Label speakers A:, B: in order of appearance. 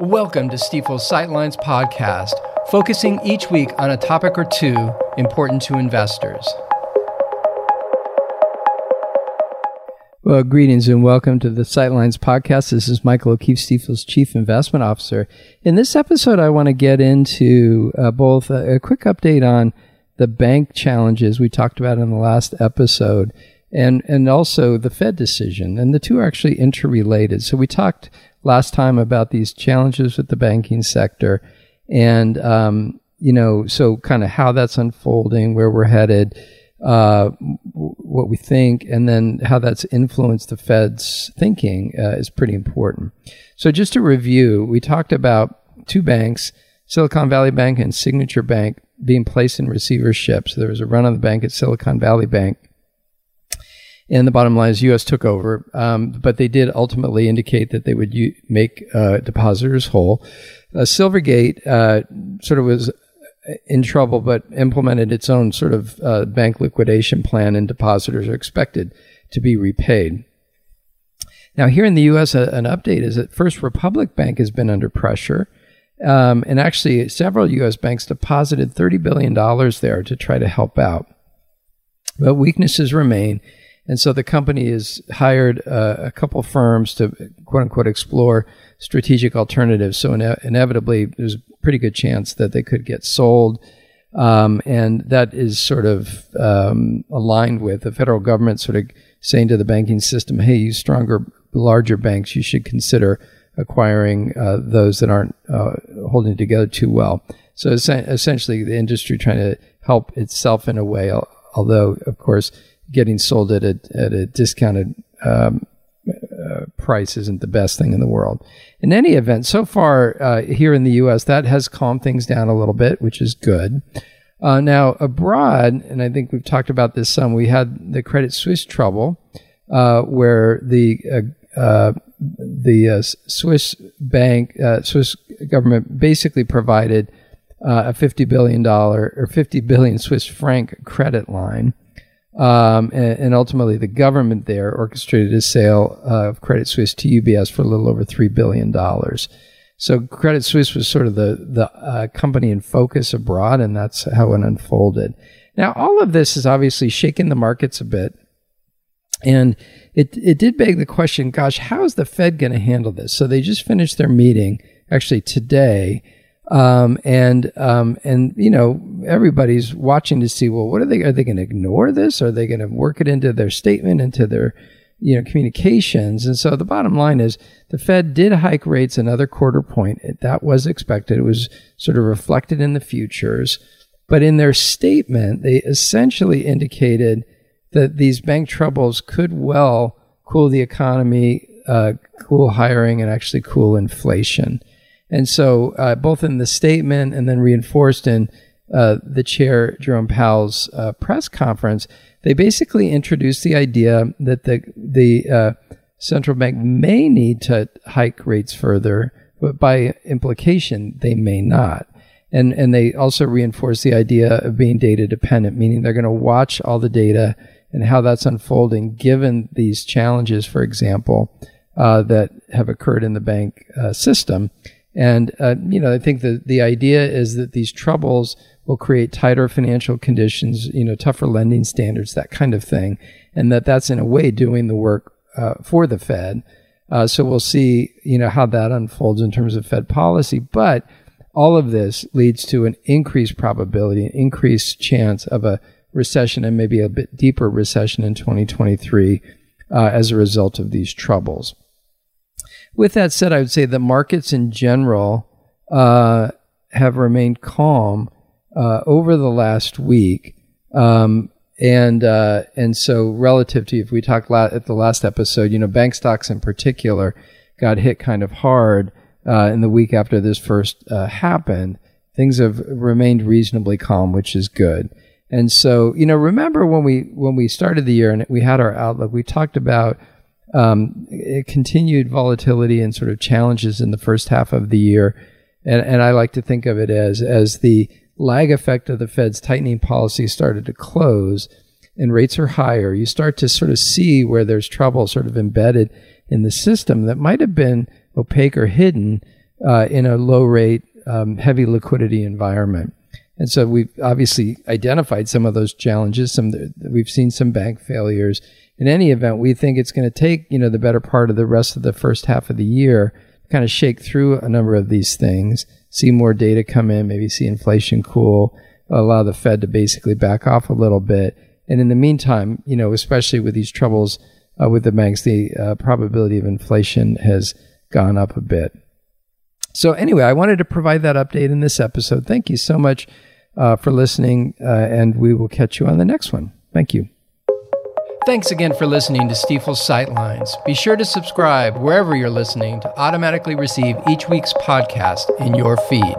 A: Welcome to Stifel's Sightlines podcast, focusing each week on a topic or two important to investors. Well, greetings and welcome to the Sightlines podcast. This is Michael O'Keefe, Stifel's Chief Investment Officer. In this episode, I want to get into uh, both a, a quick update on the bank challenges we talked about in the last episode and and also the Fed decision, and the two are actually interrelated. So we talked last time about these challenges with the banking sector, and um, you know, so kind of how that's unfolding, where we're headed, uh, what we think, and then how that's influenced the Fed's thinking uh, is pretty important. So just to review, we talked about two banks, Silicon Valley Bank and Signature Bank, being placed in receivership. So there was a run on the bank at Silicon Valley Bank and the bottom line is U.S. took over, um, but they did ultimately indicate that they would u- make uh, depositors whole. Uh, Silvergate uh, sort of was in trouble, but implemented its own sort of uh, bank liquidation plan, and depositors are expected to be repaid. Now, here in the U.S., an update is that First Republic Bank has been under pressure. Um, and actually, several U.S. banks deposited $30 billion there to try to help out. But weaknesses remain and so the company has hired uh, a couple firms to quote unquote explore strategic alternatives. So ine- inevitably, there's a pretty good chance that they could get sold. Um, and that is sort of um, aligned with the federal government sort of saying to the banking system, hey, you stronger, larger banks, you should consider acquiring uh, those that aren't uh, holding together too well. So es- essentially, the industry trying to help itself in a way, although, of course, getting sold at a, at a discounted um, uh, price isn't the best thing in the world. In any event, so far uh, here in the U.S., that has calmed things down a little bit, which is good. Uh, now abroad, and I think we've talked about this some, we had the Credit Suisse trouble, uh, where the uh, uh, the Swiss bank, Swiss government basically provided a fifty billion dollar or fifty billion Swiss franc credit line um, and, and, ultimately, the government there orchestrated a sale of Credit Suisse to UBS for a little over $3 billion. So Credit Suisse was sort of the, the uh, company in focus abroad, and that's how it unfolded. Now, all of this has obviously shaken the markets a bit. And it, it did beg the question gosh, how is the Fed going to handle this? So they just finished their meeting actually today. Um, and um, and you know everybody's watching to see well what are they are they going to ignore this? Are they going to work it into their statement into their you know communications? And so the bottom line is the Fed did hike rates another quarter point. That was expected. It was sort of reflected in the futures. But in their statement they essentially indicated that these bank troubles could well cool the economy uh, cool hiring and actually cool inflation and so, uh, both in the statement and then reinforced in uh, the chair Jerome Powell's uh, press conference, they basically introduced the idea that the the uh, central bank may need to hike rates further, but by implication, they may not. And and they also reinforced the idea of being data dependent, meaning they're going to watch all the data and how that's unfolding, given these challenges, for example, uh, that have occurred in the bank uh, system and, uh, you know, I think the, the idea is that these troubles will create tighter financial conditions, you know, tougher lending standards, that kind of thing. And that that's in a way doing the work uh, for the Fed. Uh, so we'll see, you know, how that unfolds in terms of Fed policy. But all of this leads to an increased probability, an increased chance of a recession and maybe a bit deeper recession in 2023 uh, as a result of these troubles. With that said, I would say the markets in general uh, have remained calm uh, over the last week. Um, and uh, and so relative to if we talked la- at the last episode, you know, bank stocks in particular got hit kind of hard uh, in the week after this first uh, happened. Things have remained reasonably calm, which is good. And so, you know, remember when we when we started the year and we had our outlook, we talked about um, continued volatility and sort of challenges in the first half of the year. And, and I like to think of it as, as the lag effect of the Fed's tightening policy started to close and rates are higher, you start to sort of see where there's trouble sort of embedded in the system that might have been opaque or hidden uh, in a low rate, um, heavy liquidity environment. And so we've obviously identified some of those challenges. Some we've seen some bank failures. In any event, we think it's going to take you know the better part of the rest of the first half of the year to kind of shake through a number of these things, see more data come in, maybe see inflation cool, allow the Fed to basically back off a little bit. And in the meantime, you know, especially with these troubles uh, with the banks, the uh, probability of inflation has gone up a bit. So anyway, I wanted to provide that update in this episode. Thank you so much uh, for listening, uh, and we will catch you on the next one. Thank you. Thanks again for listening to Stifel's Sightlines. Be sure to subscribe wherever you're listening to automatically receive each week's podcast in your feed.